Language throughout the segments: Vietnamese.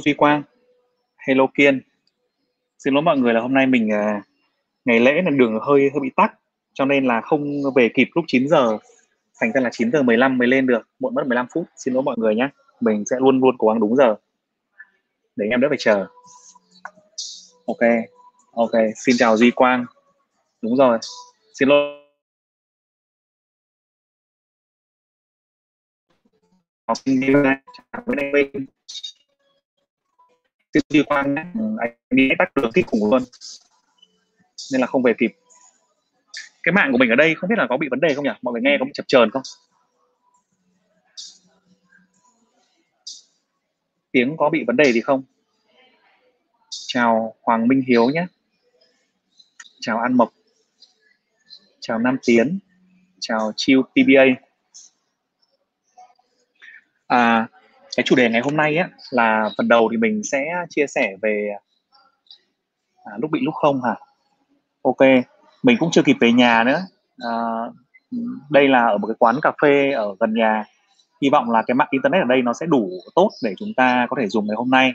Duy Quang, hello Kiên. Xin lỗi mọi người là hôm nay mình à, ngày lễ nên đường hơi hơi bị tắc cho nên là không về kịp lúc 9 giờ. Thành ra là 9 giờ 15 mới lên được, muộn mất 15 phút. Xin lỗi mọi người nhé. Mình sẽ luôn luôn cố gắng đúng giờ. Để em đỡ phải chờ. Ok. Ok, xin chào Duy Quang. Đúng rồi. Xin lỗi học sinh chào với anh Tư duy quang anh đi tắt đường kinh khủng luôn. Nên là không về kịp. Cái mạng của mình ở đây không biết là có bị vấn đề không nhỉ? Mọi người nghe có bị chập chờn không? Tiếng có bị vấn đề gì không? Chào Hoàng Minh Hiếu nhé. Chào An Mộc. Chào Nam Tiến. Chào Chiêu PBA à, cái chủ đề ngày hôm nay á là phần đầu thì mình sẽ chia sẻ về à, lúc bị lúc không hả? Ok mình cũng chưa kịp về nhà nữa. À, đây là ở một cái quán cà phê ở gần nhà. Hy vọng là cái mạng internet ở đây nó sẽ đủ tốt để chúng ta có thể dùng ngày hôm nay.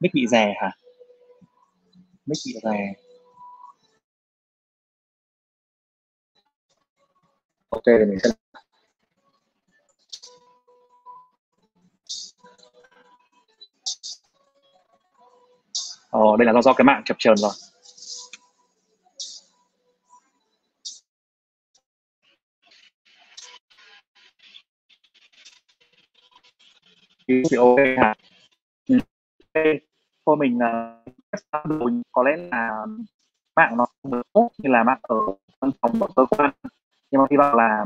Mic bị rè hả? Mic bị rè. Ok thì mình sẽ Ồ, đây là do do cái mạng chập chờn rồi. thì ok hả? Ừ. Thôi mình uh, có lẽ là mạng nó không được tốt như là mạng ở văn phòng của cơ quan nhưng mà hy vọng là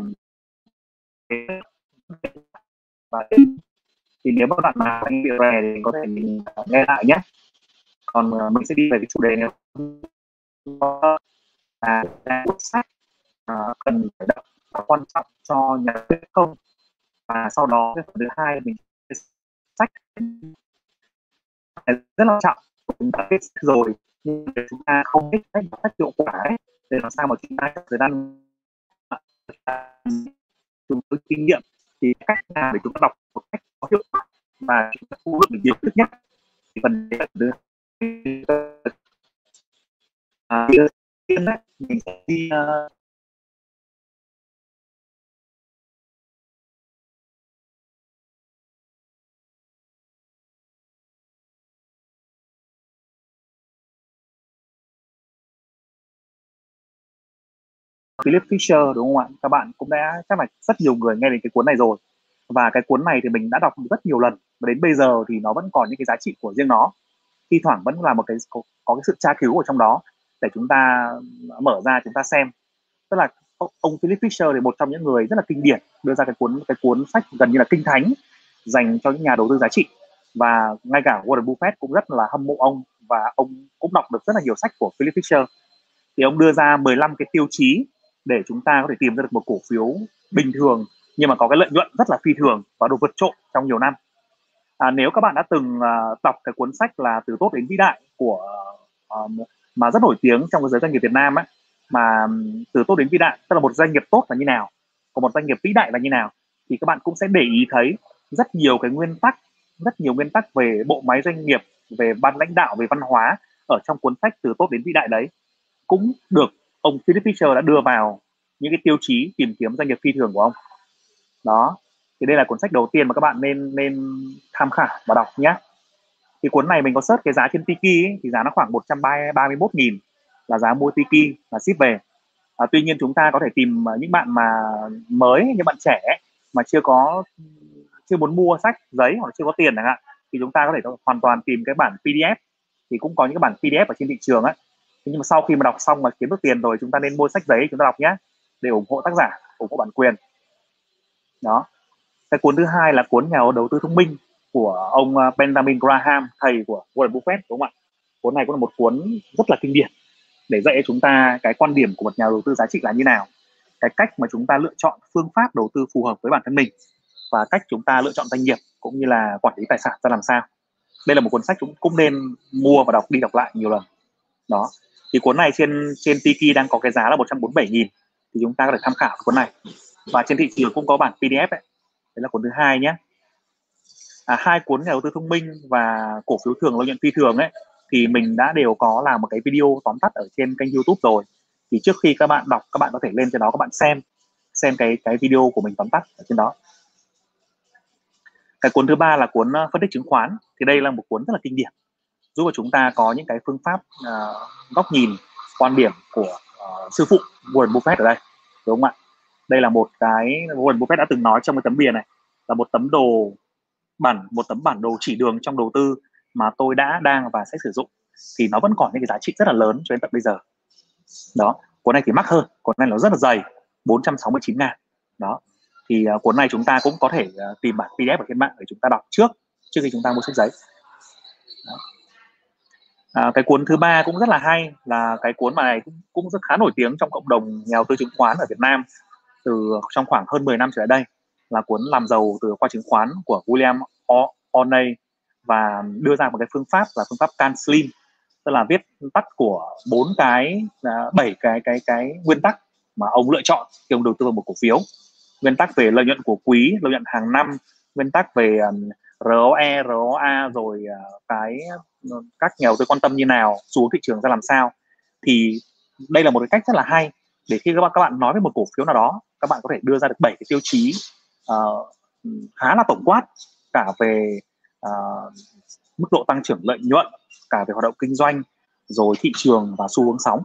và thì nếu mà bạn nào anh bị rè thì có thể mình nghe lại nhé còn ờ, mình sẽ đi về cái chủ đề này. À, là cuốn sách uh, cần phải đọc và quan trọng cho nhà viết không? Và sau đó cái phần thứ hai mình sách. Rất là trọng chúng ta biết sách rồi nhưng chúng ta không biết cách đọc sách hiệu quả ấy để làm sao mà chúng ta trong thời gian chúng tôi kinh nghiệm thì cách nào để chúng ta đọc một cách có hiệu quả và chúng ta thu được nhiều nhất? Thì phần thứ à, tiên đấy mình sẽ đi uh, Philip Fisher đúng không ạ? Các bạn cũng đã chắc là rất nhiều người nghe đến cái cuốn này rồi. Và cái cuốn này thì mình đã đọc rất nhiều lần và đến bây giờ thì nó vẫn còn những cái giá trị của riêng nó thi thoảng vẫn là một cái có, có cái sự tra cứu ở trong đó để chúng ta mở ra chúng ta xem. Tức là ông Philip Fisher thì một trong những người rất là kinh điển đưa ra cái cuốn cái cuốn sách gần như là kinh thánh dành cho những nhà đầu tư giá trị. Và ngay cả Warren Buffett cũng rất là hâm mộ ông và ông cũng đọc được rất là nhiều sách của Philip Fisher. Thì ông đưa ra 15 cái tiêu chí để chúng ta có thể tìm ra được một cổ phiếu bình thường nhưng mà có cái lợi nhuận rất là phi thường và đồ vượt trội trong nhiều năm à, nếu các bạn đã từng à, đọc cái cuốn sách là từ tốt đến vĩ đại của à, mà rất nổi tiếng trong cái giới doanh nghiệp Việt Nam ấy mà từ tốt đến vĩ đại tức là một doanh nghiệp tốt là như nào còn một doanh nghiệp vĩ đại là như nào thì các bạn cũng sẽ để ý thấy rất nhiều cái nguyên tắc rất nhiều nguyên tắc về bộ máy doanh nghiệp về ban lãnh đạo về văn hóa ở trong cuốn sách từ tốt đến vĩ đại đấy. Cũng được ông Philip Fisher đã đưa vào những cái tiêu chí tìm kiếm doanh nghiệp phi thường của ông. Đó thì đây là cuốn sách đầu tiên mà các bạn nên nên tham khảo và đọc nhé. Thì cuốn này mình có search cái giá trên Tiki ấy, thì giá nó khoảng 131 nghìn là giá mua Tiki và ship về. À, tuy nhiên chúng ta có thể tìm à, những bạn mà mới những bạn trẻ mà chưa có chưa muốn mua sách giấy hoặc chưa có tiền chẳng hạn thì chúng ta có thể hoàn toàn tìm cái bản PDF thì cũng có những cái bản PDF ở trên thị trường ấy nhưng mà sau khi mà đọc xong mà kiếm được tiền rồi chúng ta nên mua sách giấy chúng ta đọc nhé để ủng hộ tác giả ủng hộ bản quyền. Đó cái cuốn thứ hai là cuốn nhà đầu tư thông minh của ông à, Benjamin Graham, thầy của Warren Buffett, đúng không ạ? Cuốn này cũng là một cuốn rất là kinh điển để dạy chúng ta cái quan điểm của một nhà đầu tư giá trị là như nào, cái cách mà chúng ta lựa chọn phương pháp đầu tư phù hợp với bản thân mình và cách chúng ta lựa chọn doanh nghiệp cũng như là quản lý tài sản ra làm sao. Đây là một cuốn sách chúng cũng nên mua và đọc, đi đọc lại nhiều lần. Đó. Thì cuốn này trên trên Tiki đang có cái giá là 147 nghìn, thì chúng ta có thể tham khảo cuốn này. Và trên thị trường cũng có bản PDF ấy đấy là cuốn thứ hai nhé. À, hai cuốn nhà đầu tư thông minh và cổ phiếu thường lợi nhuận phi thường ấy thì mình đã đều có làm một cái video tóm tắt ở trên kênh YouTube rồi. Thì trước khi các bạn đọc các bạn có thể lên trên đó các bạn xem xem cái cái video của mình tóm tắt ở trên đó. Cái cuốn thứ ba là cuốn ờ, phân tích chứng khoán. Thì đây là một cuốn rất là kinh điển giúp cho chúng ta có những cái phương pháp uh, góc nhìn quan điểm của uh, sư phụ Warren Buffett ở đây đúng không ạ? Đây là một cái Warren Buffett đã từng nói trong cái tấm bìa này là một tấm đồ bản một tấm bản đồ chỉ đường trong đầu tư mà tôi đã đang và sẽ sử dụng. Thì nó vẫn còn những cái giá trị rất là lớn cho đến tận bây giờ. Đó cuốn này thì mắc hơn cuốn này nó rất là dày 469 ngàn. Đó thì uh, cuốn này chúng ta cũng có thể uh, tìm bản PDF ở trên mạng để chúng ta đọc trước trước khi chúng ta mua sách giấy. Đó. À, cái cuốn thứ ba cũng rất là hay là cái cuốn mà này cũng, cũng rất khá nổi tiếng trong cộng đồng nhà đầu tư chứng khoán ở Việt Nam từ trong khoảng hơn 10 năm trở lại đây là cuốn làm giàu từ khoa chứng khoán của William O'Neill và đưa ra một cái phương pháp là phương pháp Can Slim tức là viết tắt của bốn cái à, bảy cái cái cái nguyên tắc mà ông lựa chọn khi ông đầu tư vào một cổ phiếu. Nguyên tắc về lợi nhuận của quý, lợi nhuận hàng năm, nguyên tắc về à, ROE ROA rồi à, cái ừ, các nhà đầu tư quan tâm như nào xuống thị trường ra làm sao. Thì đây là một cái cách rất là hay để khi các bạn các bạn nói về một cổ phiếu nào đó các bạn có thể đưa ra được bảy cái tiêu chí uh, khá là tổng quát cả về uh, mức độ tăng trưởng lợi nhuận cả về hoạt động kinh doanh rồi thị trường và xu hướng sóng.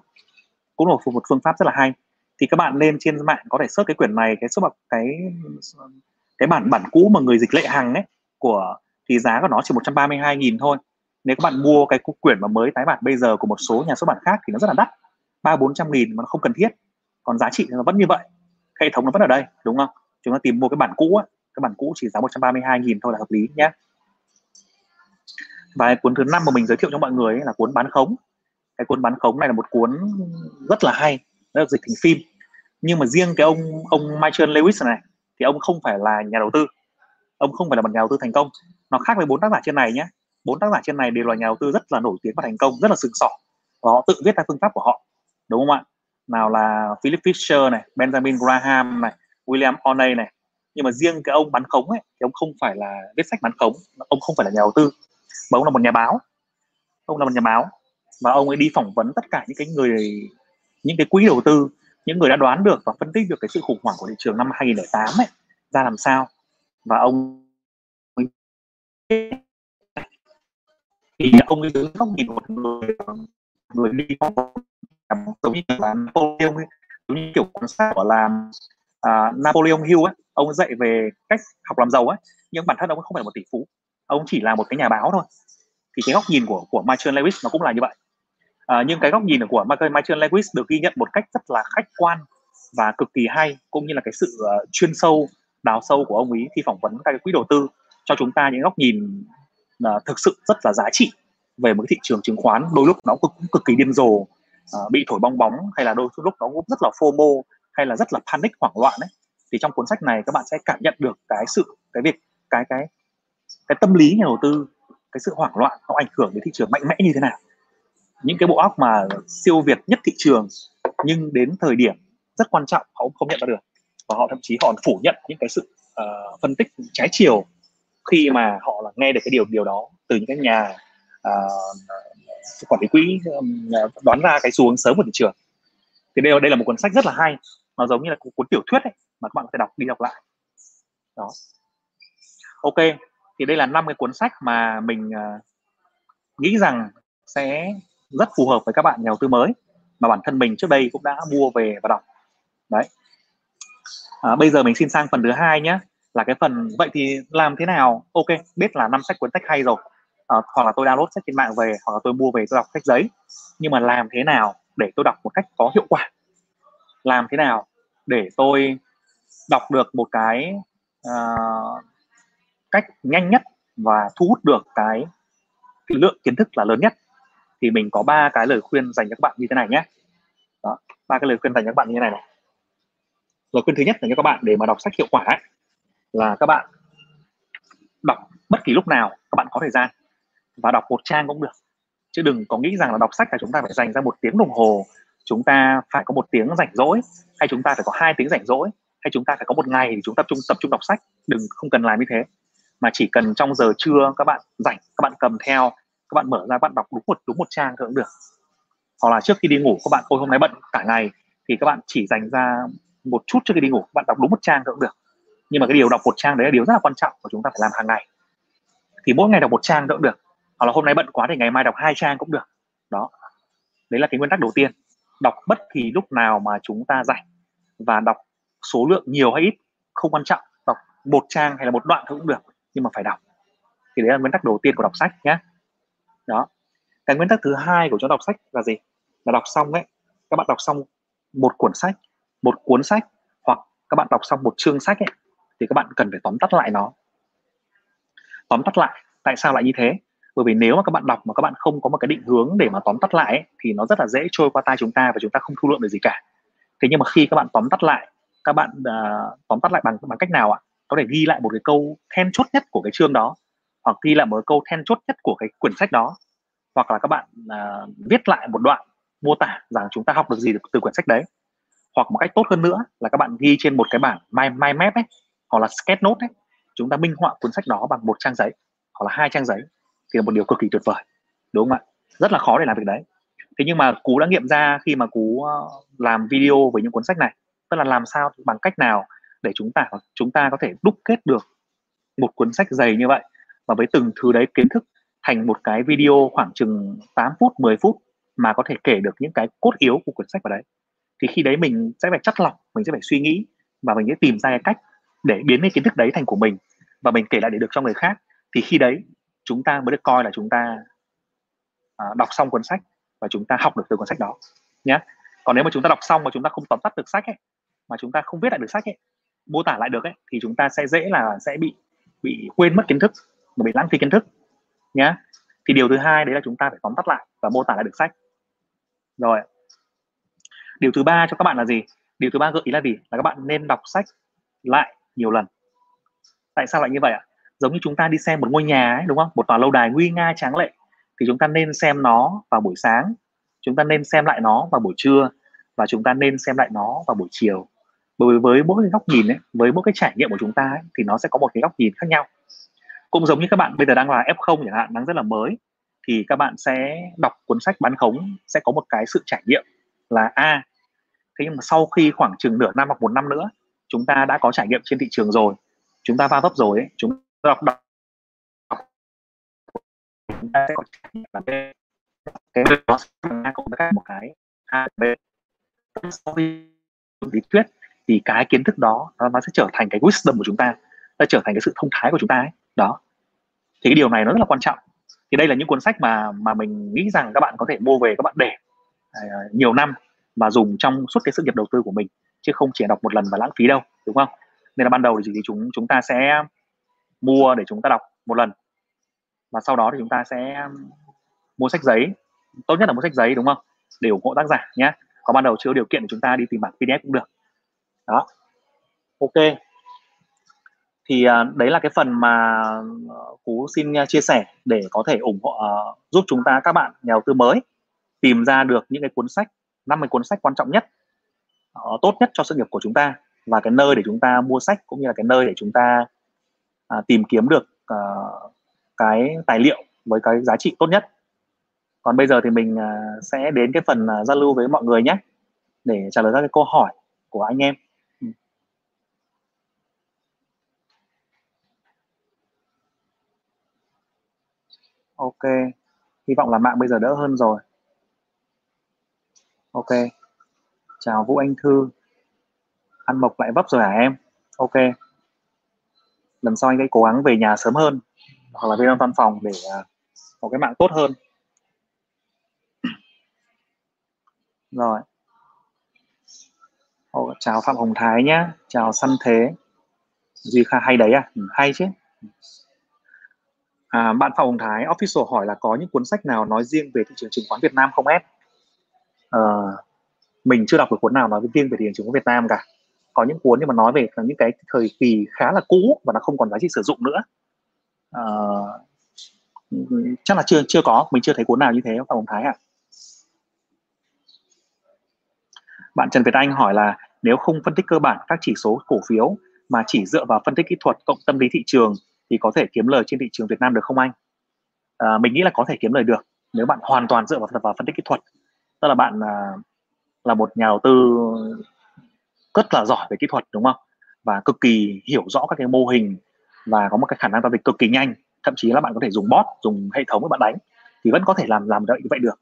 Cũng là một, phương pháp rất là hay. Thì các bạn lên trên mạng có thể search cái quyển này cái số bậc cái cái bản bản cũ mà người dịch lệ hằng ấy của thì giá của nó chỉ 132.000 thôi. Nếu các bạn mua cái quyển mà mới tái bản bây giờ của một số nhà xuất bản khác thì nó rất là đắt ba bốn trăm nghìn mà nó không cần thiết. Còn giá trị nó vẫn như vậy hệ thống nó vẫn ở đây, đúng không? Chúng ta tìm mua cái bản cũ á, cái bản cũ chỉ giá 132 nghìn thôi là hợp lý nhé và cuốn thứ năm mà mình giới thiệu cho mọi người ấy là cuốn bán khống. Cái cuốn bán khống này là một cuốn rất là hay nó được dịch thành phim. Nhưng mà riêng cái ông ông Michael Lewis này, thì ông không phải là nhà đầu tư. Ông không phải là một nhà đầu tư thành công. Nó khác với bốn tác giả trên này nhé bốn tác giả trên này đều là nhà đầu tư rất là nổi tiếng và thành công, rất là sừng sỏ. Và họ tự viết ra phương pháp của họ, đúng không ạ? Nào là Philip Fisher này, Benjamin Graham này, William Orney này. Nhưng mà riêng cái ông bán khống ấy, thì ông không phải là viết sách bán khống, ông không phải là nhà đầu tư, mà ông là một nhà báo. Ông là một nhà báo, và ông ấy đi phỏng vấn tất cả những cái người, những cái quỹ đầu tư, những người đã đoán được và phân tích được cái sự khủng hoảng của thị trường năm 2008 ấy, ra làm sao. Và ông thì ông ấy đứng góc nhìn một người người đi phỏng vấn giống như là Napoleon giống như kiểu quan sát của làm uh, Napoleon Hill ấy ông dạy về cách học làm giàu ấy nhưng bản thân ông không phải là một tỷ phú ông chỉ là một cái nhà báo thôi. Thì cái góc nhìn của của Michael Lewis nó cũng là như vậy. À, nhưng cái góc nhìn của Michael, Michael Lewis được ghi nhận một cách rất là khách quan và cực kỳ hay cũng như là cái sự uh, chuyên sâu đào sâu của ông ấy khi phỏng vấn các cái quỹ đầu tư cho chúng ta những góc nhìn uh, thực sự rất là giá trị về một cái thị trường chứng khoán. Đôi lúc nó cũng cực kỳ điên rồ uh, bị thổi bong bóng hay là đôi lúc nó cũng rất là FOMO hay là rất là panic hoảng loạn ấy thì trong cuốn sách này các bạn sẽ cảm nhận được cái sự cái việc cái cái cái tâm lý nhà đầu tư cái sự hoảng loạn nó ảnh hưởng đến thị trường mạnh mẽ như thế nào. Những cái bộ óc mà siêu việt nhất thị trường nhưng đến thời điểm rất quan trọng họ cũng không nhận ra được và họ thậm chí họ phủ nhận những cái sự uh, phân tích trái chiều khi mà họ là nghe được cái điều điều đó từ những cái nhà uh, quản lý quỹ ờ, đoán ra cái xu hướng sớm của thị trường. Thì đây đây là một cuốn sách rất là hay nó giống như là cuốn tiểu thuyết ấy mà các bạn có thể đọc đi đọc lại. Đó. Ok thì đây là năm cái cuốn sách mà mình uh, nghĩ rằng sẽ rất phù hợp với các bạn nhà đầu tư mới mà bản thân mình trước đây cũng đã mua về và đọc. Đấy. À, bây giờ mình xin sang phần thứ hai nhé là cái phần vậy thì làm thế nào? Ok biết là năm sách cuốn sách hay rồi uh, hoặc là tôi download sách trên mạng về hoặc là tôi mua về tôi đọc sách giấy. Nhưng mà làm thế nào để tôi đọc một cách có hiệu quả? Làm thế nào để tôi đọc được một cái uh, cách nhanh nhất và thu hút được cái, cái lượng kiến thức là lớn nhất? Thì mình có ba cái lời khuyên dành cho các bạn như thế này nhé. Ba cái lời khuyên dành cho các bạn như thế này này. Lời khuyên thứ nhất dành cho các bạn để mà đọc sách hiệu quả ấy, là các bạn đọc bất kỳ lúc nào các bạn có thời gian và đọc một trang cũng được. Chứ đừng có nghĩ rằng là đọc sách là chúng ta phải dành ra một tiếng đồng hồ, chúng ta phải có một tiếng rảnh rỗi, hay chúng ta phải có hai tiếng rảnh rỗi, hay chúng ta phải có một ngày thì chúng tập trung tập trung đọc sách. Đừng, không cần làm như thế. Mà chỉ cần trong giờ trưa các bạn rảnh, các bạn cầm theo, các bạn mở ra các bạn đọc đúng một đúng một trang thôi cũng được. Hoặc là trước khi đi ngủ các bạn, ôi, hôm nay bận cả ngày. Thì các bạn chỉ dành ra một chút trước khi đi ngủ, các bạn đọc đúng một trang thôi cũng được. Nhưng mà cái điều đọc một trang đấy là điều rất là quan trọng và chúng ta phải làm hàng ngày. Thì mỗi ngày đọc một trang cũng được hoặc là hôm nay bận quá thì ngày mai đọc hai trang cũng được. Đó. Đấy là cái nguyên tắc đầu tiên. Đọc bất kỳ lúc nào mà chúng ta rảnh. Và đọc số lượng nhiều hay ít không quan trọng. Đọc một trang hay là một đoạn thôi cũng được, nhưng mà phải đọc. Thì đấy là nguyên tắc đầu tiên của đọc sách nhé đó. Cái nguyên tắc thứ hai của cho đọc sách là gì? Là đọc xong ấy, các bạn đọc xong một cuốn sách, một cuốn sách hoặc các bạn đọc xong một chương sách ấy, thì các bạn cần phải tóm tắt lại nó. Tóm tắt lại, tại sao lại như thế? Bởi vì nếu mà các bạn đọc mà các bạn không có một cái định hướng để mà tóm tắt lại ấy, thì nó rất là dễ trôi qua tai chúng ta và chúng ta không thu lượm được gì cả. Thế nhưng mà khi các bạn tóm tắt lại các bạn uh, tóm tắt lại bằng bằng cách nào ạ? Có thể ghi lại một cái câu then chốt nhất của cái chương đó hoặc ghi lại một câu then chốt nhất của cái quyển sách đó hoặc là các bạn uh, viết lại một đoạn mô tả rằng chúng ta học được gì được từ quyển sách đấy. Hoặc một cách tốt hơn nữa là các bạn ghi trên một cái bảng mind, mind map ấy hoặc là sketch note ấy chúng ta minh họa cuốn sách đó bằng một trang giấy hoặc là hai trang giấy thì là một điều cực kỳ tuyệt vời, đúng không ạ? Rất là khó để làm việc đấy. Thế nhưng mà cú đã nghiệm ra khi mà cú ờ, làm video với những cuốn sách này, tức là làm sao, bằng cách nào để chúng ta chúng ta có thể đúc kết được một cuốn sách dày như vậy và với từng thứ đấy kiến thức thành một cái video khoảng chừng 8 phút 10 phút mà có thể kể được những cái cốt yếu của cuốn sách vào đấy. Thì khi đấy mình sẽ phải chắt lọc, mình sẽ phải suy nghĩ và mình sẽ tìm ra cái cách để biến cái kiến thức đấy thành của mình và mình kể lại để được cho người khác. Thì khi đấy chúng ta mới được coi là chúng ta à, đọc xong cuốn sách và chúng ta học được từ cuốn sách đó nhé còn nếu mà chúng ta đọc xong mà chúng ta không tóm tắt được sách ấy mà chúng ta không viết lại được sách ấy mô tả lại được ấy thì chúng ta sẽ dễ là sẽ bị bị quên mất kiến thức mà bị lãng phí kiến thức nhé thì điều thứ hai đấy là chúng ta phải tóm tắt lại và mô tả lại được sách. Rồi. Điều thứ ba cho các bạn là gì? Điều thứ ba gợi ý là gì? Là các bạn nên đọc sách lại nhiều lần. Tại sao lại như vậy ạ? Giống như chúng ta đi xem một ngôi nhà ấy, đúng không? Một tòa lâu đài nguy nga tráng lệ. Thì chúng ta nên xem nó vào buổi sáng. Chúng ta nên xem lại nó vào buổi trưa. Và chúng ta nên xem lại nó vào buổi chiều. Bởi vì với mỗi cái góc nhìn ấy với mỗi cái trải nghiệm của chúng ta ấy, thì nó sẽ có một cái góc nhìn khác nhau. Cũng giống như các bạn bây giờ đang là f0 chẳng hạn đang rất là mới thì các bạn sẽ đọc cuốn sách bán khống sẽ có một cái sự trải nghiệm là a thế nhưng mà sau khi khoảng chừng nửa năm hoặc một năm nữa chúng ta đã có trải nghiệm trên thị trường rồi. Chúng ta va vấp rồi ấy, chúng đọc đọc. Chúng ta sẽ có trải cái đó cũng có một cái a b. Sau khi lý thuyết thì cái kiến thức đó nó sẽ trở thành cái wisdom của chúng ta nó trở thành cái sự thông thái của chúng ta ấy. Đó. Thì cái điều này nó rất là quan trọng. Thì đây là những cuốn sách mà mà mình nghĩ rằng các bạn có thể mua về các bạn để uh, nhiều năm và dùng trong suốt cái sự nghiệp đầu tư của mình chứ không chỉ đọc một lần và lãng phí đâu đúng không? Nên là ban đầu thì chúng chúng ta sẽ mua để chúng ta đọc một lần. Và sau đó thì chúng ta sẽ mua sách giấy. Tốt nhất là mua sách giấy đúng không? Để ủng hộ tác giả nhé. Còn ban đầu chưa điều kiện thì chúng ta đi tìm bản pdf cũng được. Đó. Ok. Thì à, đấy là cái phần mà à, cú xin à, chia sẻ để có thể ủng hộ uh, giúp chúng ta các bạn nhà đầu tư mới tìm ra được những cái cuốn sách năm cái cuốn sách quan trọng nhất uh, tốt nhất cho sự nghiệp của chúng ta và cái nơi để chúng ta mua sách cũng như là cái nơi để chúng ta à, tìm kiếm được à, cái tài liệu với cái giá trị tốt nhất. Còn bây giờ thì mình à, sẽ đến cái phần à, giao lưu với mọi người nhé để trả lời các cái câu hỏi của anh em. Ừ. Ok hy vọng là mạng bây giờ đỡ hơn rồi. Ok chào vũ anh thư. Ăn mộc lại vấp rồi hả em? Ok lần sau anh hãy cố gắng về nhà sớm hơn hoặc là về văn phòng để uh, có cái mạng tốt hơn. Rồi. Ồ, chào phạm hồng thái nhé chào săn thế. Gì kha hay đấy à? Ừ, hay chứ. À, bạn Phạm Hồng Thái official hỏi là có những cuốn sách nào nói riêng về thị trường chứng khoán Việt Nam không em? à, ờ, mình chưa đọc được cuốn nào nói riêng về thị trường chứng khoán Việt Nam cả. Có những cuốn nhưng mà nói về những cái thời kỳ khá là cũ và nó không còn giá trị sử dụng nữa. à, chắc là chưa chưa có, mình chưa thấy cuốn nào như thế Phạm Hồng Thái ạ. À. Bạn Trần Việt Anh hỏi là nếu không phân tích cơ bản các chỉ số cổ phiếu mà chỉ dựa vào phân tích kỹ thuật cộng tâm lý thị trường thì có thể kiếm lời trên thị trường Việt Nam được không anh? À, mình nghĩ là có thể kiếm lời được nếu bạn hoàn toàn dựa vào, vào phân tích kỹ thuật. Tức là bạn à, là một nhà đầu tư rất là giỏi về kỹ thuật đúng không? Và cực kỳ hiểu rõ các cái mô hình và có một cái khả năng giao dịch cực kỳ nhanh. Thậm chí là bạn có thể dùng bot, dùng hệ thống để bạn đánh thì vẫn có thể làm làm vậy vậy được.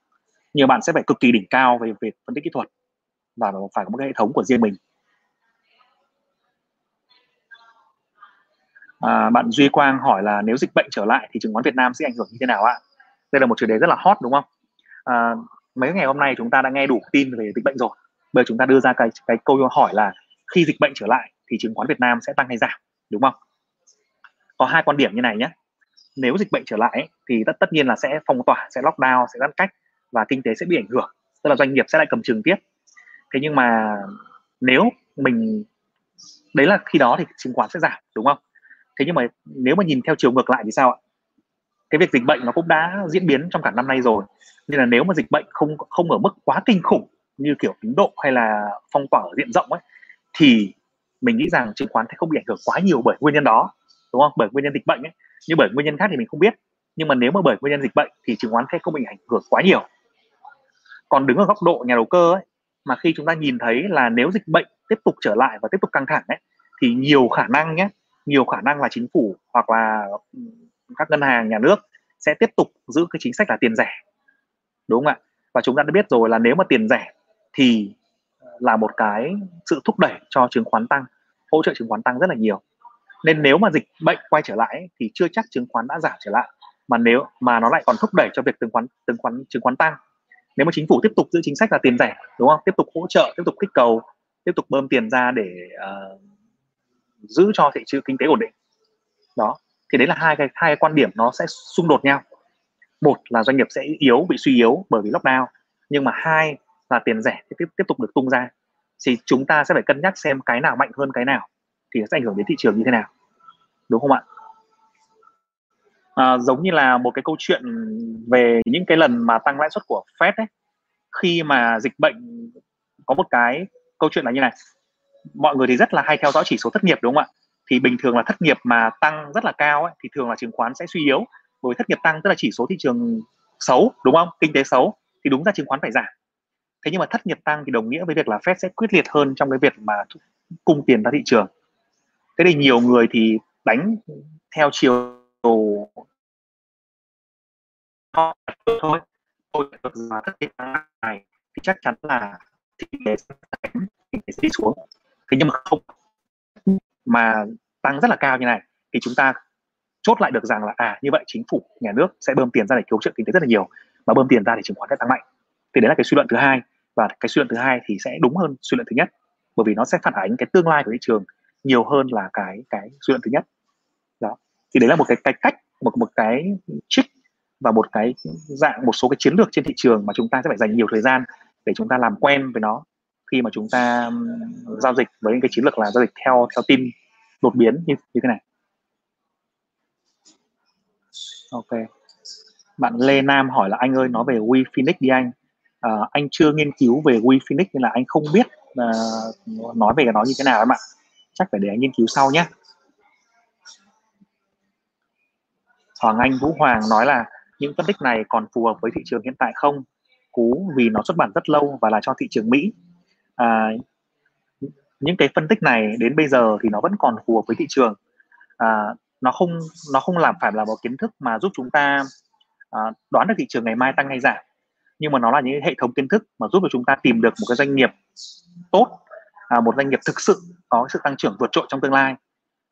Nhưng bạn sẽ phải cực kỳ đỉnh cao về về phân tích kỹ thuật và phải có một cái hệ thống của riêng mình À, bạn Duy Quang hỏi là nếu dịch bệnh trở lại thì chứng khoán Việt Nam sẽ ảnh hưởng như thế nào ạ? Đây là một chủ đề rất là hot đúng không? À, mấy ngày hôm nay chúng ta đã nghe đủ tin về dịch bệnh rồi. Bây giờ chúng ta đưa ra cái cái câu hỏi là khi dịch bệnh trở lại thì chứng khoán Việt Nam sẽ tăng hay giảm, đúng không? Có hai quan điểm như này nhé. Nếu dịch bệnh trở lại thì tất tất nhiên là sẽ phong tỏa, sẽ lockdown, sẽ giãn cách và kinh tế sẽ bị ảnh hưởng, tức là doanh nghiệp sẽ lại cầm chừng tiếp. Thế nhưng mà nếu mình đấy là khi đó thì chứng khoán sẽ giảm, đúng không? thế nhưng mà nếu mà nhìn theo chiều ngược lại thì sao ạ cái việc dịch bệnh nó cũng đã diễn biến trong cả năm nay rồi nên là nếu mà dịch bệnh không không ở mức quá kinh khủng như kiểu Ấn Độ hay là phong tỏa ở diện rộng ấy, thì mình nghĩ rằng chứng khoán sẽ không bị ảnh hưởng quá nhiều bởi nguyên nhân đó, đúng không? Bởi nguyên nhân dịch bệnh ấy. Nhưng bởi nguyên nhân khác thì mình không biết. Nhưng mà nếu mà bởi nguyên nhân dịch bệnh thì chứng khoán sẽ không bị ảnh hưởng quá nhiều. Còn đứng ở góc độ nhà đầu cơ ấy, mà khi chúng ta nhìn thấy là nếu dịch bệnh tiếp tục trở lại và tiếp tục căng thẳng ấy, thì nhiều khả năng nhé, nhiều khả năng là chính phủ hoặc là ừ, các ngân hàng, nhà nước sẽ tiếp tục giữ cái chính sách là tiền rẻ. Đúng không ạ? Và chúng ta đã biết rồi là nếu mà tiền rẻ thì là một cái sự thúc đẩy cho chứng khoán tăng hỗ trợ chứng khoán tăng rất là nhiều. Nên nếu mà dịch bệnh quay trở lại thì chưa chắc chứng khoán đã giảm trở lại mà nếu mà nó lại còn thúc đẩy cho việc chứng khoán chứng khoán chứng khoán tăng. Nếu mà chính phủ tiếp tục giữ chính sách là tiền rẻ đúng không? Tiếp tục hỗ trợ tiếp tục kích cầu tiếp tục bơm tiền ra để uh, giữ cho thị trường kinh tế ổn định. Đó thì đấy là hai cái hai cái quan điểm nó sẽ xung đột nhau. Một là doanh nghiệp sẽ yếu bị suy yếu bởi vì lockdown nhưng mà hai là tiền rẻ tiếp tiếp tục được tung ra. Thì chúng ta sẽ phải cân nhắc xem cái nào mạnh hơn cái nào thì sẽ ảnh hưởng đến thị trường như thế nào. Đúng không ạ? À, giống như là một cái câu chuyện về những cái lần mà tăng lãi suất của Fed ấy khi mà dịch bệnh có một cái câu chuyện là như này. Mọi người thì rất là hay theo dõi chỉ số thất nghiệp đúng không ạ? Thì bình thường là thất nghiệp mà tăng rất là cao ấy, thì thường là chứng khoán sẽ suy yếu. Bởi thất nghiệp tăng tức là chỉ số thị trường xấu đúng không? Kinh tế xấu thì đúng ra chứng khoán phải giảm thế nhưng mà thất nghiệp tăng thì đồng nghĩa với việc là Fed sẽ quyết liệt hơn trong cái việc mà cung tiền ra thị trường. Thế thì nhiều người thì đánh theo chiều thôi. Thôi mà thất nghiệp tăng này thì chắc chắn là thị trường sẽ đi xuống. Thế nhưng mà không. Mà tăng rất là cao như này thì chúng ta chốt lại được rằng là à như vậy chính phủ, nhà nước sẽ bơm tiền ra để cứu trợ kinh tế rất là nhiều. Mà bơm tiền ra thì chứng khoán sẽ tăng mạnh. Thì đấy là cái suy luận thứ hai và cái suy luận thứ hai thì sẽ đúng hơn suy luận thứ nhất, bởi vì nó sẽ phản ánh cái tương lai của thị trường nhiều hơn là cái cái suy luận thứ nhất. Đó. Thì đấy là một cái cái cách, một một cái trick và một cái dạng, một số cái chiến lược trên thị trường mà chúng ta sẽ phải dành nhiều thời gian để chúng ta làm quen với nó khi mà chúng ta giao dịch với những cái chiến lược là giao dịch theo theo tin đột biến như như thế này. Ok. Bạn Lê Nam hỏi là anh ơi, nói về We Phoenix đi anh à, anh chưa nghiên cứu về We Phoenix nên là anh không biết à, nói về nó như thế nào em ạ. Chắc phải để anh nghiên cứu sau nhé. Hoàng Anh Vũ Hoàng nói là những phân tích này còn phù hợp với thị trường hiện tại không? Cú vì nó xuất bản rất lâu và là cho thị trường Mỹ. À, những cái phân tích này đến bây giờ thì nó vẫn còn phù hợp với thị trường. À, nó không nó không làm phải là một kiến thức mà giúp chúng ta à, đoán được thị trường ngày mai tăng hay giảm nhưng mà nó là những hệ thống kiến thức mà giúp cho chúng ta tìm được một cái doanh nghiệp tốt à, một doanh nghiệp thực sự có sự tăng trưởng vượt trội trong tương lai.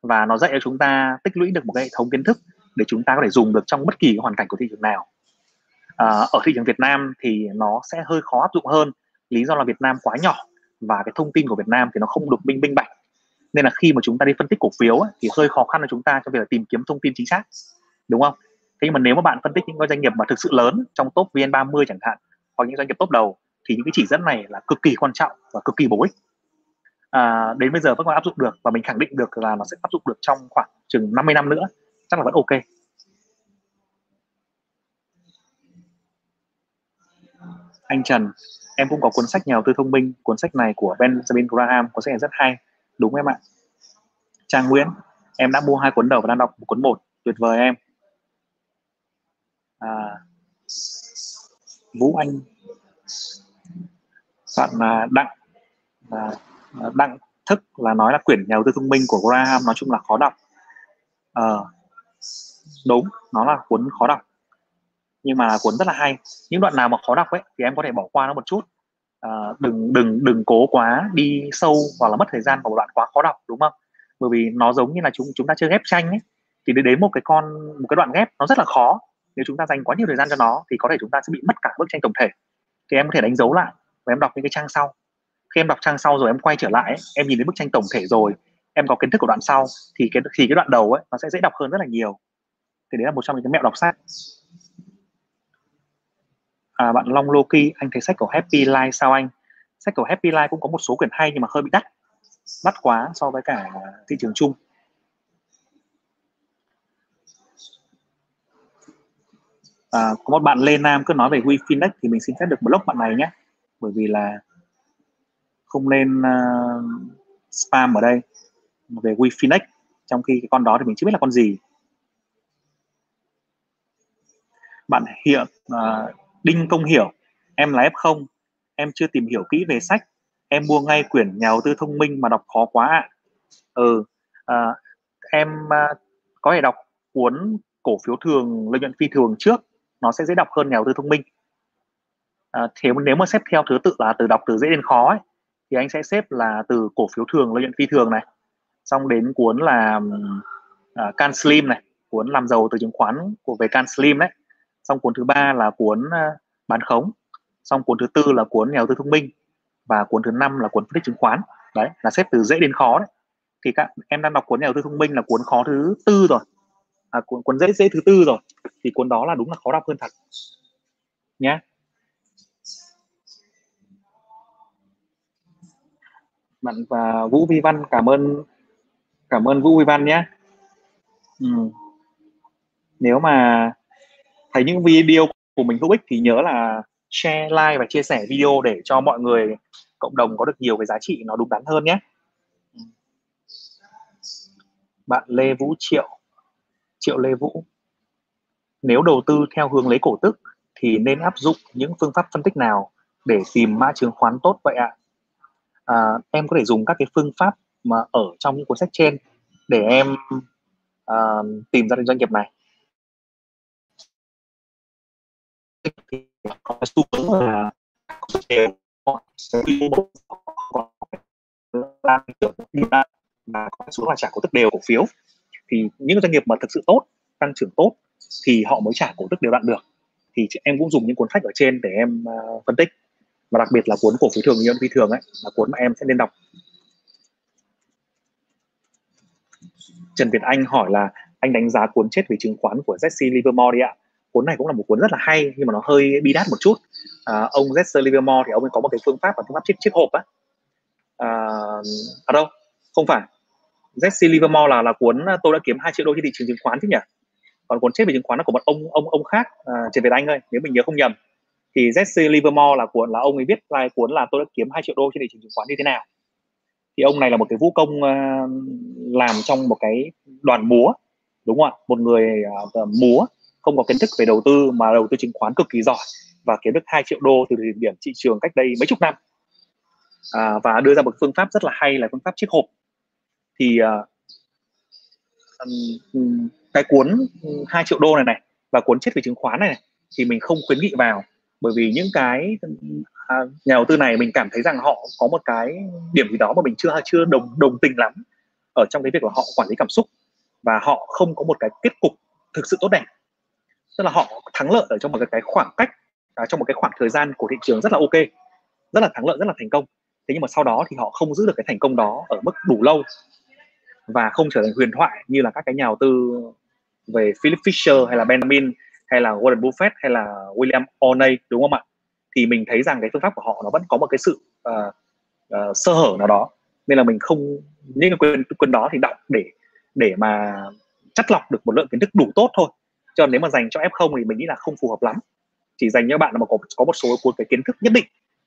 Và nó dạy cho chúng ta tích lũy được một cái hệ thống kiến thức để chúng ta có thể dùng được trong bất kỳ hoàn cảnh của thị trường nào. À, ở thị trường Việt Nam thì nó sẽ hơi khó áp dụng hơn. Lý do là Việt Nam quá nhỏ và cái thông tin của Việt Nam thì nó không được minh minh bạch. Nên là khi mà chúng ta đi phân tích cổ phiếu ấy, thì hơi khó khăn cho chúng ta trong việc là tìm kiếm thông tin chính xác. Đúng không? Thế nhưng mà nếu mà bạn phân tích những cái doanh nghiệp mà thực sự lớn trong top VN30 chẳng hạn hoặc những doanh nghiệp top đầu thì những cái chỉ dẫn này là cực kỳ quan trọng và cực kỳ bổ ích. À, đến bây giờ vẫn còn áp dụng được và mình khẳng định được là nó sẽ áp dụng được trong khoảng chừng 50 năm nữa chắc là vẫn ok. Anh Trần em cũng có cuốn sách nhà đầu tư thông minh cuốn sách này của Benjamin Graham cuốn sách này rất hay đúng em ạ? Trang Nguyễn em đã mua hai cuốn đầu và đang đọc một cuốn một tuyệt vời em à, Vũ Anh. Bạn à, Đặng à, Đặng thức là nói là quyển nhà đầu tư thông minh của Graham nói chung là khó đọc. À, đúng nó là cuốn khó đọc. Nhưng mà cuốn rất là hay. Những đoạn nào mà khó đọc ấy thì em có thể bỏ qua nó một chút. À, đừng đừng đừng cố quá đi sâu hoặc là mất thời gian vào một đoạn quá khó đọc đúng không? Bởi vì nó giống như là chúng chúng ta chơi ghép tranh ấy thì đến một cái con một cái đoạn ghép nó rất là khó nếu chúng ta dành quá nhiều thời gian cho nó thì có thể chúng ta sẽ bị mất cả bức tranh tổng thể. Thì em có thể đánh dấu lại và em đọc những cái trang sau. Khi em đọc trang sau rồi em quay trở lại em nhìn thấy bức tranh tổng thể rồi em có kiến thức của đoạn sau thì cái thì cái đoạn đầu ấy nó sẽ dễ đọc hơn rất là nhiều. Thì đấy là một trong những cái mẹo đọc sách. À, bạn Long Loki anh thấy sách của Happy Life sao anh? Sách của Happy Life cũng có một số quyển hay nhưng mà hơi bị đắt. Đắt quá so với cả thị trường chung. À, có một bạn Lê Nam cứ nói về WeFinex thì mình xin phép được block bạn này nhé. Bởi vì là không nên uh, spam ở đây về WeFinex trong khi cái con đó thì mình chưa biết là con gì. Bạn hiện uh, ờ, Đinh Công Hiểu em là F0 em chưa tìm hiểu kỹ về sách em mua ngay quyển nhà đầu tư thông minh mà đọc khó quá ạ. Ừ à, em uh, có thể đọc cuốn cổ phiếu thường lợi nhuận phi thường trước nó sẽ dễ đọc hơn nhà đầu tư thông minh. À, thế nếu mà xếp theo thứ tự là từ đọc từ dễ đến khó ấy, thì anh sẽ xếp là từ cổ phiếu thường lợi nhuận phi thường này xong đến cuốn là uh, Can Slim này cuốn làm giàu từ chứng khoán của về Can Slim đấy. Xong cuốn thứ ba là cuốn uh, bán khống. Xong cuốn thứ tư là cuốn nhà đầu tư thông minh. Và cuốn thứ năm là cuốn phân tích chứng khoán. Đấy là xếp từ dễ đến khó đấy. Thì các em đang đọc cuốn nhà đầu tư thông minh là cuốn khó thứ tư rồi à, cuốn cuốn dễ dễ thứ tư rồi. Thì cuốn đó là đúng là khó đọc hơn thật. Nhé bạn và Vũ Vi Văn cảm ơn cảm ơn Vũ Vi Văn nhé ừ. nếu mà thấy những video của mình hữu ích thì nhớ là share like và chia sẻ video để cho mọi người cộng đồng có được nhiều cái giá trị nó đúng đắn hơn nhé bạn Lê Vũ Triệu. Triệu Lê Vũ nếu đầu tư theo hướng lấy cổ tức thì nên áp dụng những phương pháp phân tích nào để tìm mã chứng khoán tốt vậy ạ à? à, em có thể dùng các cái phương pháp mà ở trong những cuốn sách trên để em à, tìm ra được doanh nghiệp này có xu hướng là đều có xu hướng là trả cổ tức đều cổ phiếu thì những doanh nghiệp mà thực sự tốt tăng trưởng tốt thì họ mới trả cổ tức đều đặn được. Thì em cũng dùng những cuốn sách ở trên để em uh, phân tích. Và đặc biệt là cuốn cổ phiếu thường nhân phi thường ấy là cuốn mà em sẽ nên đọc. Trần Việt Anh hỏi là anh đánh giá cuốn chết về chứng khoán của Jesse Livermore đi ạ. Cuốn này cũng là một cuốn rất là hay nhưng mà nó hơi bi đát một chút. À, ông Jesse Livermore thì ông ấy có một cái phương pháp và phương pháp chiếc chiếc hộp á. À, à đâu không phải. Jesse Livermore là là cuốn à, tôi đã kiếm 2 triệu đô trên thị trường chứng khoán chứ nhỉ? Còn cuốn chết về chứng khoán là của một ông ông ông khác à, Trần Việt Anh ơi nếu mình nhớ không nhầm. Thì Jesse Livermore là cuốn là ông ấy viết lại cuốn là tôi đã kiếm 2 triệu đô trên thị trường chứng khoán như thế nào. Thì ông này là một cái vũ công uh, làm trong một cái đoàn múa đúng không ạ? Một người uh, múa không có kiến thức về đầu tư mà đầu tư chứng khoán cực kỳ giỏi và kiếm được 2 triệu đô từ điểm thị trường cách đây mấy chục năm. À, và đưa ra một phương pháp rất là hay là phương pháp chiếc hộp thì uh, cái cuốn 2 triệu đô này này và cuốn chết về chứng khoán này, này thì mình không khuyến nghị vào. Bởi vì những cái à, nhà đầu tư này mình cảm thấy rằng họ có một cái điểm gì đó mà mình chưa chưa đồng đồng tình lắm ở trong cái việc là họ quản lý cảm xúc và họ không có một cái kết cục thực sự tốt đẹp. Tức là họ thắng lợi ở trong một cái khoảng cách à, trong một cái khoảng thời gian của thị trường rất là ok rất là thắng lợi rất là thành công. Thế nhưng mà sau đó thì họ không giữ được cái thành công đó ở mức đủ lâu và không trở thành huyền thoại như là các cái nhà đầu tư về Philip Fisher hay là Benjamin hay là Warren Buffett hay là William Orney đúng không ạ? Thì mình thấy rằng cái phương pháp của họ nó vẫn có một cái sự uh, uh, sơ hở nào đó. Nên là mình không những cái quyền quyền đó thì đọc để để mà chắt lọc được một lượng kiến thức đủ tốt thôi. Cho nếu mà dành cho f0 thì mình nghĩ là không phù hợp lắm. Chỉ dành cho bạn là mà có có một số cuốn cái kiến thức nhất định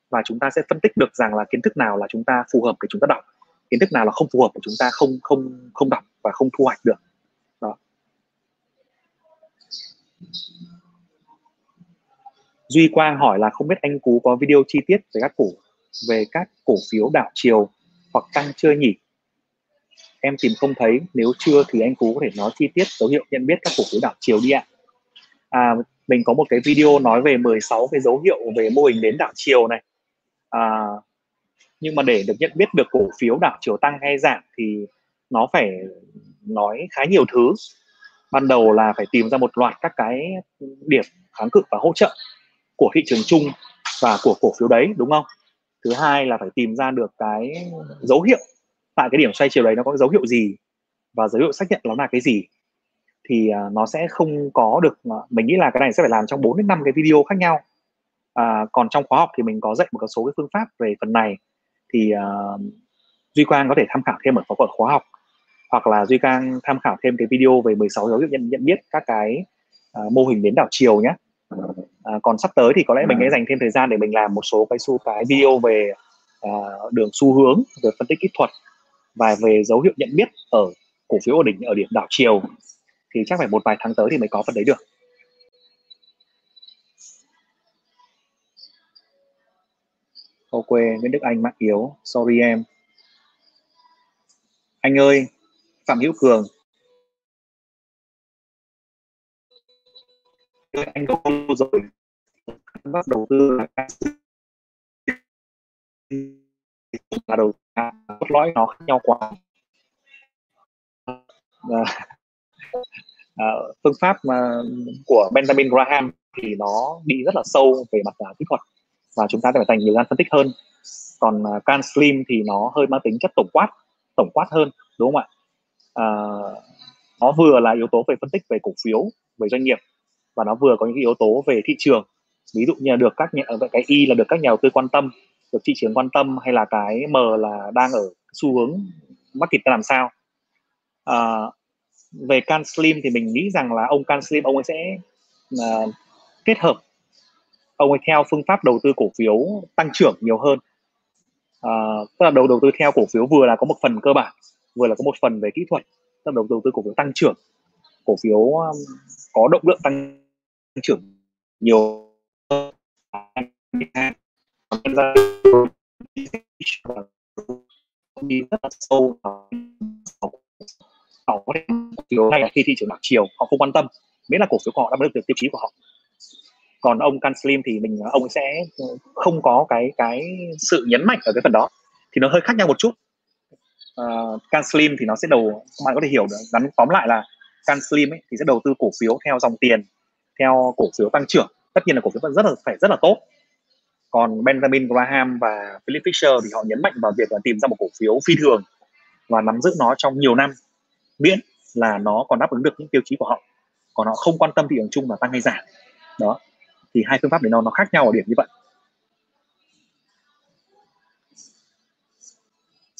và chúng ta sẽ phân tích được rằng là kiến thức nào là chúng ta phù hợp để chúng ta đọc kiến thức nào là không phù hợp của chúng ta không không không đọc và không thu hoạch được đó Duy Quang hỏi là không biết anh Cú có video chi tiết về các cổ về các cổ phiếu đảo chiều hoặc tăng chưa nhỉ? Em tìm không thấy, nếu chưa thì anh Cú có thể nói chi tiết dấu hiệu nhận biết các cổ phiếu đảo chiều đi ạ. À, mình có một cái video nói về 16 cái dấu hiệu về mô hình đến đảo chiều này. À, nhưng mà để được nhận biết được cổ phiếu đảo chiều tăng hay giảm thì nó phải nói khá nhiều thứ. Ban đầu là phải tìm ra một loạt các cái điểm kháng cự và hỗ trợ của thị trường chung và của cổ phiếu đấy đúng không? Thứ hai là phải tìm ra được cái dấu hiệu tại cái điểm xoay chiều đấy nó có dấu hiệu gì và dấu hiệu xác nhận nó là cái gì. Thì à, nó sẽ không có được à, mình nghĩ là cái này sẽ phải làm trong 4 đến 5 cái video khác nhau. À, còn trong khóa học thì mình có dạy một số cái phương pháp về phần này thì uh, Duy Quang có thể tham khảo thêm ở khóa khóa học hoặc là Duy Quang tham khảo thêm cái video về 16 dấu hiệu nhận nhận biết các cái uh, mô hình đến đảo chiều nhé à, còn sắp tới thì có lẽ mình sẽ dành thêm thời gian để mình làm một số cái xu cái video về uh, đường xu hướng về phân tích kỹ thuật và về dấu hiệu nhận biết ở cổ phiếu ổn định ở điểm đảo chiều. Thì chắc phải một vài tháng tới thì mới có phần đấy được ok Nguyễn Đức Anh mạng yếu. Sorry em. Anh ơi Phạm Hữu Cường. Anh có rồi. Bắt đầu tư là là đầu cốt lõi nó khác nhau quá. À, à, phương pháp mà của Benjamin Graham thì nó đi rất là sâu về mặt à, kỹ thuật và chúng ta sẽ phải dành nhiều gian phân tích hơn. Còn uh, Can Slim thì nó hơi mang tính chất tổng quát tổng quát hơn đúng không ạ? Uh, nó vừa là yếu tố về phân tích về cổ phiếu về doanh nghiệp và nó vừa có những yếu tố về thị trường. Ví dụ như là được các nhà, ờ, cái y là được các nhà đầu tư quan tâm được thị trường quan tâm hay là cái m là đang ở xu hướng market làm sao. À, về can slim thì mình nghĩ rằng là ông can slim ông ấy sẽ uh, kết hợp ông ấy theo phương pháp đầu tư cổ phiếu tăng trưởng nhiều hơn. À, tức là đầu đầu tư theo cổ phiếu vừa là có một phần cơ bản vừa là có một phần về kỹ thuật. Tức là đầu, đầu tư cổ phiếu tăng trưởng. Cổ phiếu um, có động lượng tăng trưởng nhiều đi rất là sâu họ có thể cổ phiếu hay là khi thị trường đảo chiều họ không quan tâm. Miễn là cổ phiếu của họ đáp ứng được tiêu chí của họ còn ông Can Slim thì mình ông sẽ không có cái cái sự nhấn mạnh ở cái phần đó. Thì nó hơi khác nhau một chút. Uh, Can Slim thì nó sẽ đầu bạn có thể hiểu được ngắn tóm lại là Can Slim ấy, thì sẽ đầu tư cổ phiếu theo dòng tiền theo cổ phiếu tăng trưởng. Tất nhiên là cổ phiếu vẫn rất là phải rất là tốt. Còn Benjamin Graham và Philip Fisher thì họ nhấn mạnh vào việc là tìm ra một cổ phiếu phi thường và nắm giữ nó trong nhiều năm miễn là nó còn đáp ứng được những tiêu chí của họ. Còn họ không quan tâm thị trường chung là tăng hay giảm. Đó thì hai phương pháp đấy nó nó khác nhau ở điểm như vậy.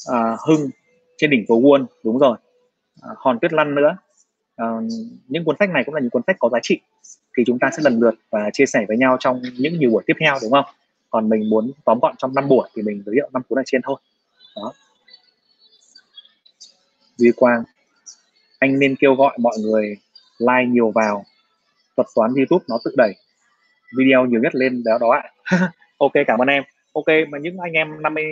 À, Hưng trên đỉnh phố Wall đúng rồi. À, Hòn Tuyết Lăn nữa. À, những cuốn sách này cũng là những cuốn sách có giá trị. Thì chúng ta sẽ lần lượt và chia sẻ với nhau trong những nhiều buổi tiếp theo đúng không? Còn mình muốn tóm gọn trong năm buổi thì mình giới thiệu năm cuốn này trên thôi. Đó. Duy Quang anh nên kêu gọi mọi người like nhiều vào thuật toán YouTube nó tự đẩy video nhiều nhất lên đó đó ạ. Ok cảm ơn em. Ok mà những anh em 50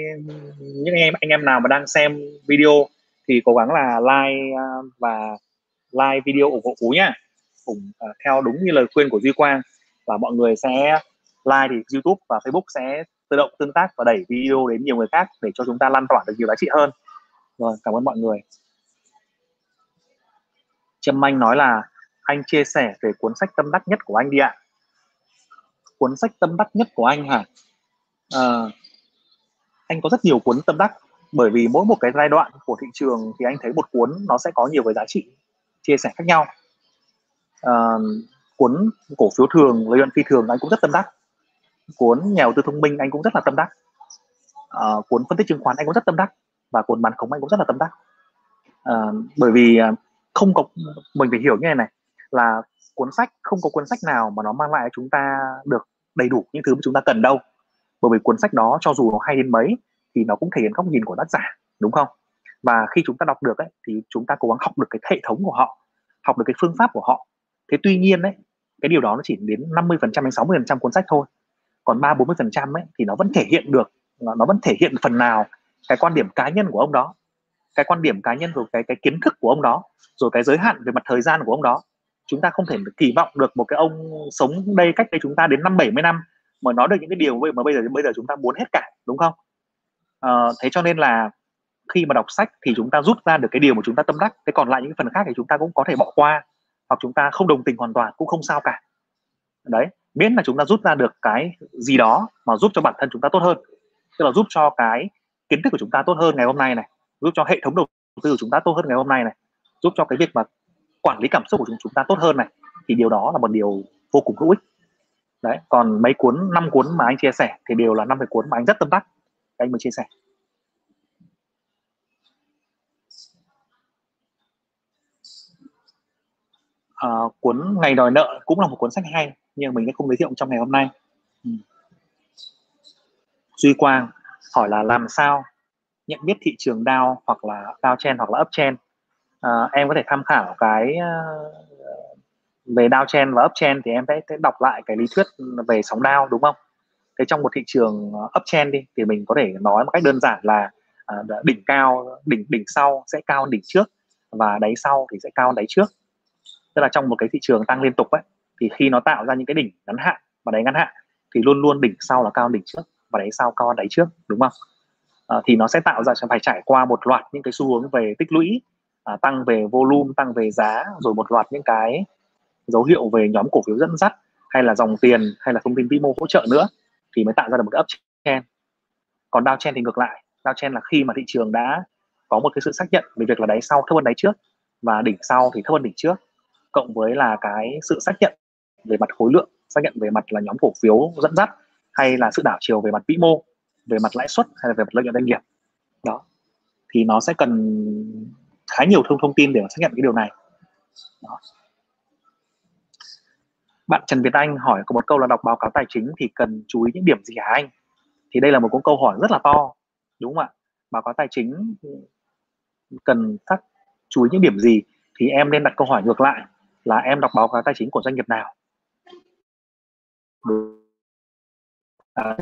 những anh em anh em nào mà đang xem video thì cố gắng là like à, và like video ủng hộ Phú nhá. Ủng uh, à, theo đúng như lời khuyên của Duy Quang và mọi người sẽ like thì YouTube và Facebook sẽ tự động tương tác và đẩy video đến nhiều người khác để cho chúng ta lan tỏa được nhiều giá trị hơn. Rồi cảm ơn mọi người. Trâm Anh nói là anh chia sẻ về cuốn sách tâm đắc nhất của anh đi ạ cuốn sách tâm đắc nhất của anh hả? À, anh có rất nhiều cuốn tâm đắc bởi vì mỗi một cái giai đoạn của thị trường thì anh thấy một cuốn nó sẽ có nhiều cái giá trị chia sẻ khác nhau. À, cuốn cổ phiếu thường lợi nhuận phi thường anh cũng rất tâm đắc. Cuốn nhà đầu tư thông minh anh cũng rất là tâm đắc. À, cuốn phân tích chứng khoán anh cũng rất tâm đắc. Và cuốn bán khống anh cũng rất là tâm đắc. À, bởi vì không có mình phải hiểu như này này là cuốn sách không có cuốn sách nào mà nó mang lại chúng ta được đầy đủ những thứ mà chúng ta cần đâu. Bởi vì cuốn sách đó cho dù nó hay đến mấy thì nó cũng thể hiện góc nhìn của tác giả đúng không? Và khi chúng ta đọc được ấy, thì chúng ta cố gắng học được cái hệ thống của họ học được cái phương pháp của họ. Thế tuy nhiên ấy cái điều đó nó chỉ đến 50 phần trăm đến 60 phần trăm cuốn sách thôi. Còn ba bốn mươi phần trăm ấy thì nó vẫn thể hiện được nó vẫn thể hiện phần nào cái quan điểm cá nhân của ông đó cái quan điểm cá nhân rồi cái cái kiến thức của ông đó rồi cái giới hạn về mặt thời gian của ông đó chúng ta không thể kỳ vọng được một cái ông sống đây cách đây chúng ta đến năm 70 năm mà nói được những cái điều mà bây giờ bây giờ chúng ta muốn hết cả đúng không à, thế cho nên là khi mà đọc sách thì chúng ta rút ra được cái điều mà chúng ta tâm đắc thế còn lại những phần khác thì chúng ta cũng có thể bỏ qua hoặc chúng ta không đồng tình hoàn toàn cũng không sao cả đấy miễn là chúng ta rút ra được cái gì đó mà giúp cho bản thân chúng ta tốt hơn tức là giúp cho cái kiến thức của chúng ta tốt hơn ngày hôm nay này giúp cho hệ thống đầu tư của chúng ta tốt hơn ngày hôm nay này giúp cho cái việc mà quản lý cảm xúc của chúng chúng ta tốt hơn này thì điều đó là một điều vô cùng hữu ích. Đấy còn mấy cuốn năm cuốn mà anh chia sẻ thì đều là năm cái cuốn mà anh rất tâm đắc. Anh mới chia sẻ. À, cuốn ngày đòi nợ cũng là một cuốn sách hay nhưng mình sẽ không giới thiệu trong ngày hôm nay. Ừ. duy quang hỏi là làm sao nhận biết thị trường down hoặc là downtrend hoặc là uptrend? Uh, em có thể tham khảo cái uh, về downtrend và uptrend thì em sẽ đọc lại cái lý thuyết về sóng down đúng không? Thế trong một thị trường ờ, uptrend đi thì mình có thể nói một cách đơn giản là uh, đỉnh cao đỉnh đỉnh sau sẽ cao hơn đỉnh trước và đáy sau thì sẽ cao hơn đáy trước tức là trong một cái thị trường tăng liên tục ấy thì khi nó tạo ra những cái đỉnh ngắn hạn và đáy ngắn hạn thì luôn luôn đỉnh sau là cao hơn đỉnh trước và đáy sau cao hơn đáy trước đúng không à, thì nó sẽ tạo ra phải trải qua một loạt những cái xu hướng về tích lũy à, tăng về volume tăng về giá rồi một loạt những cái dấu hiệu về nhóm cổ phiếu dẫn dắt hay là dòng tiền hay là thông tin vĩ mô hỗ trợ nữa thì mới tạo ra được một cái uptrend. Còn downtrend thì ngược lại. Downtrend là khi mà thị trường đã có một cái sự xác nhận về việc là đáy sau thấp hơn đáy trước và đỉnh sau thì thấp hơn đỉnh trước cộng với là cái sự xác nhận về mặt khối lượng xác nhận về mặt là nhóm cổ phiếu dẫn dắt hay là sự đảo chiều về mặt vĩ mô về mặt lãi suất hay là về mặt lợi nhuận doanh nghiệp. Đó. Thì nó sẽ cần khá nhiều thông thông tin để xác nhận cái điều này. Đó. bạn Trần Việt Anh hỏi có một câu là đọc báo cáo tài chính thì cần chú ý những điểm gì hả anh? Thì đây là một câu hỏi rất là to đúng không ạ? Báo cáo tài chính cần phát chú ý những điểm gì thì em nên đặt câu hỏi ngược lại là em đọc báo cáo tài chính của doanh nghiệp nào? À,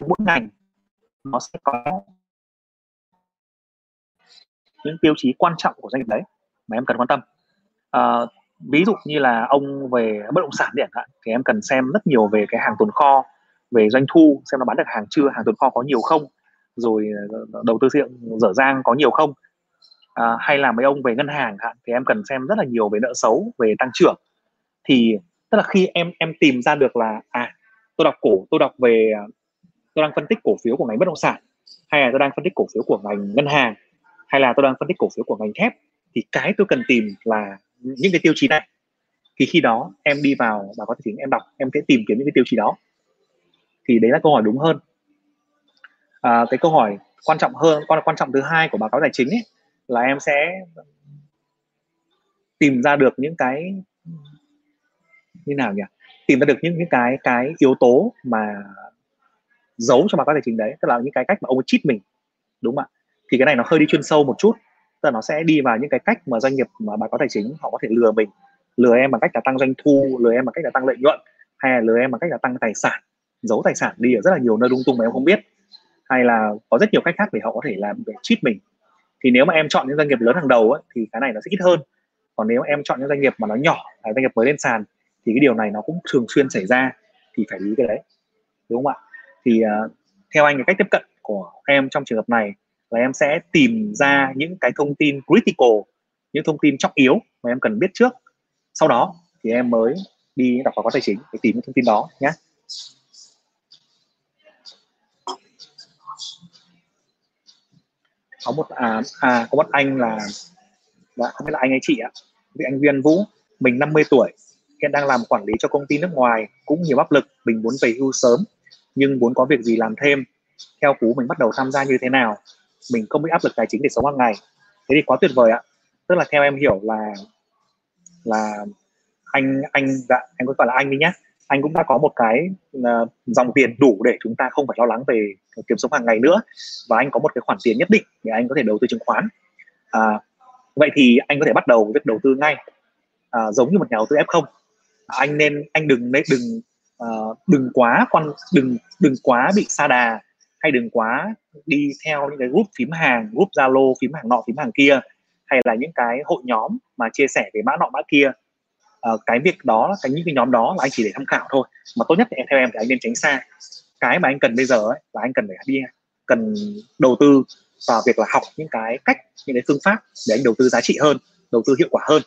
mỗi ngành nó sẽ có những tiêu chí quan trọng của doanh nghiệp đấy mà em cần quan tâm. À, ví dụ như là ông về bất động sản điện hạn thì em cần xem rất nhiều về cái hàng tồn kho về doanh thu xem nó bán được hàng chưa hàng tồn kho có nhiều không rồi ờ, đầu tư xây dựng dở dang có nhiều không. À, hay là mấy ông về ngân hàng hạn thì em cần xem rất là nhiều về nợ xấu về tăng trưởng. Thì tức là khi em em tìm ra được là à tôi đọc cổ tôi đọc về tôi đang phân tích cổ phiếu của ngành bất động sản hay là tôi đang phân tích cổ phiếu của ngành ngân hàng hay là tôi đang phân tích cổ phiếu của ngành thép thì cái tôi cần tìm là những cái tiêu chí này. Thì khi đó em đi vào và có thể chính em đọc em sẽ tìm kiếm những cái tiêu chí đó. Thì đấy là câu hỏi đúng hơn. À, cái câu hỏi quan trọng hơn quan quan trọng thứ hai của báo cáo tài chính ấy, là em sẽ tìm ra được những cái như nào nhỉ? Tìm ra được những những cái cái yếu tố mà giấu cho báo cáo tài chính đấy tức là những cái cách mà ông ấy cheat mình đúng không ạ? Thì cái này nó hơi đi chuyên sâu một chút tức là nó sẽ đi vào những cái cách mà doanh nghiệp mà báo cáo tài chính họ có thể lừa mình lừa em bằng cách là tăng doanh thu lừa em bằng cách là tăng lợi nhuận hay là lừa em bằng cách là tăng tài sản giấu tài sản đi ở rất là nhiều nơi lung tung mà em không biết. Hay là có rất nhiều cách khác để họ có thể làm để cheat mình. Thì nếu mà em chọn những doanh nghiệp lớn hàng đầu ấy, thì cái này nó sẽ ít hơn. Còn nếu em chọn những doanh nghiệp mà nó nhỏ là doanh nghiệp mới lên sàn thì cái điều này nó cũng thường xuyên xảy ra thì phải lý cái đấy đúng không ạ? Thì uh, theo anh cái cách tiếp cận của em trong trường hợp này là em sẽ tìm ra những cái thông tin critical những thông tin trọng yếu mà em cần biết trước. Sau đó thì em mới đi đọc báo cáo tài chính để tìm những thông tin đó nhé. Có một à, à có một anh là đã không biết là anh hay chị ạ vì anh Viên Vũ mình 50 tuổi hiện đang làm quản lý cho công ty nước ngoài cũng nhiều áp lực mình muốn về hưu sớm nhưng muốn có việc gì làm thêm theo cú mình bắt đầu tham gia như thế nào mình không bị áp lực tài chính để sống hàng ngày. Thế thì quá tuyệt vời ạ. Tức là theo em hiểu là là anh anh dạ anh có gọi là anh đi nhé anh cũng đã có một cái uh, dòng tiền đủ để chúng ta không phải lo lắng về kiếm sống hàng ngày nữa. Và anh có một cái khoản tiền nhất định để anh có thể đầu tư chứng khoán. À, vậy thì anh có thể bắt đầu việc đầu tư ngay. À, giống như một nhà đầu tư F0 anh nên anh đừng đừng uh, đừng quá quan đừng đừng quá bị xa đà hay đừng quá đi theo những cái group phím hàng group zalo phím hàng nọ phím hàng kia hay là những cái hội nhóm mà chia sẻ về mã nọ mã kia. Uh, cái việc đó cái những cái nhóm đó là anh chỉ để tham khảo thôi mà tốt nhất thì theo em thì anh nên tránh xa. Cái mà anh cần bây giờ ấy, là anh cần phải đi cần đầu tư vào việc là học những cái cách những cái phương pháp để anh đầu tư giá trị hơn đầu tư hiệu quả hơn.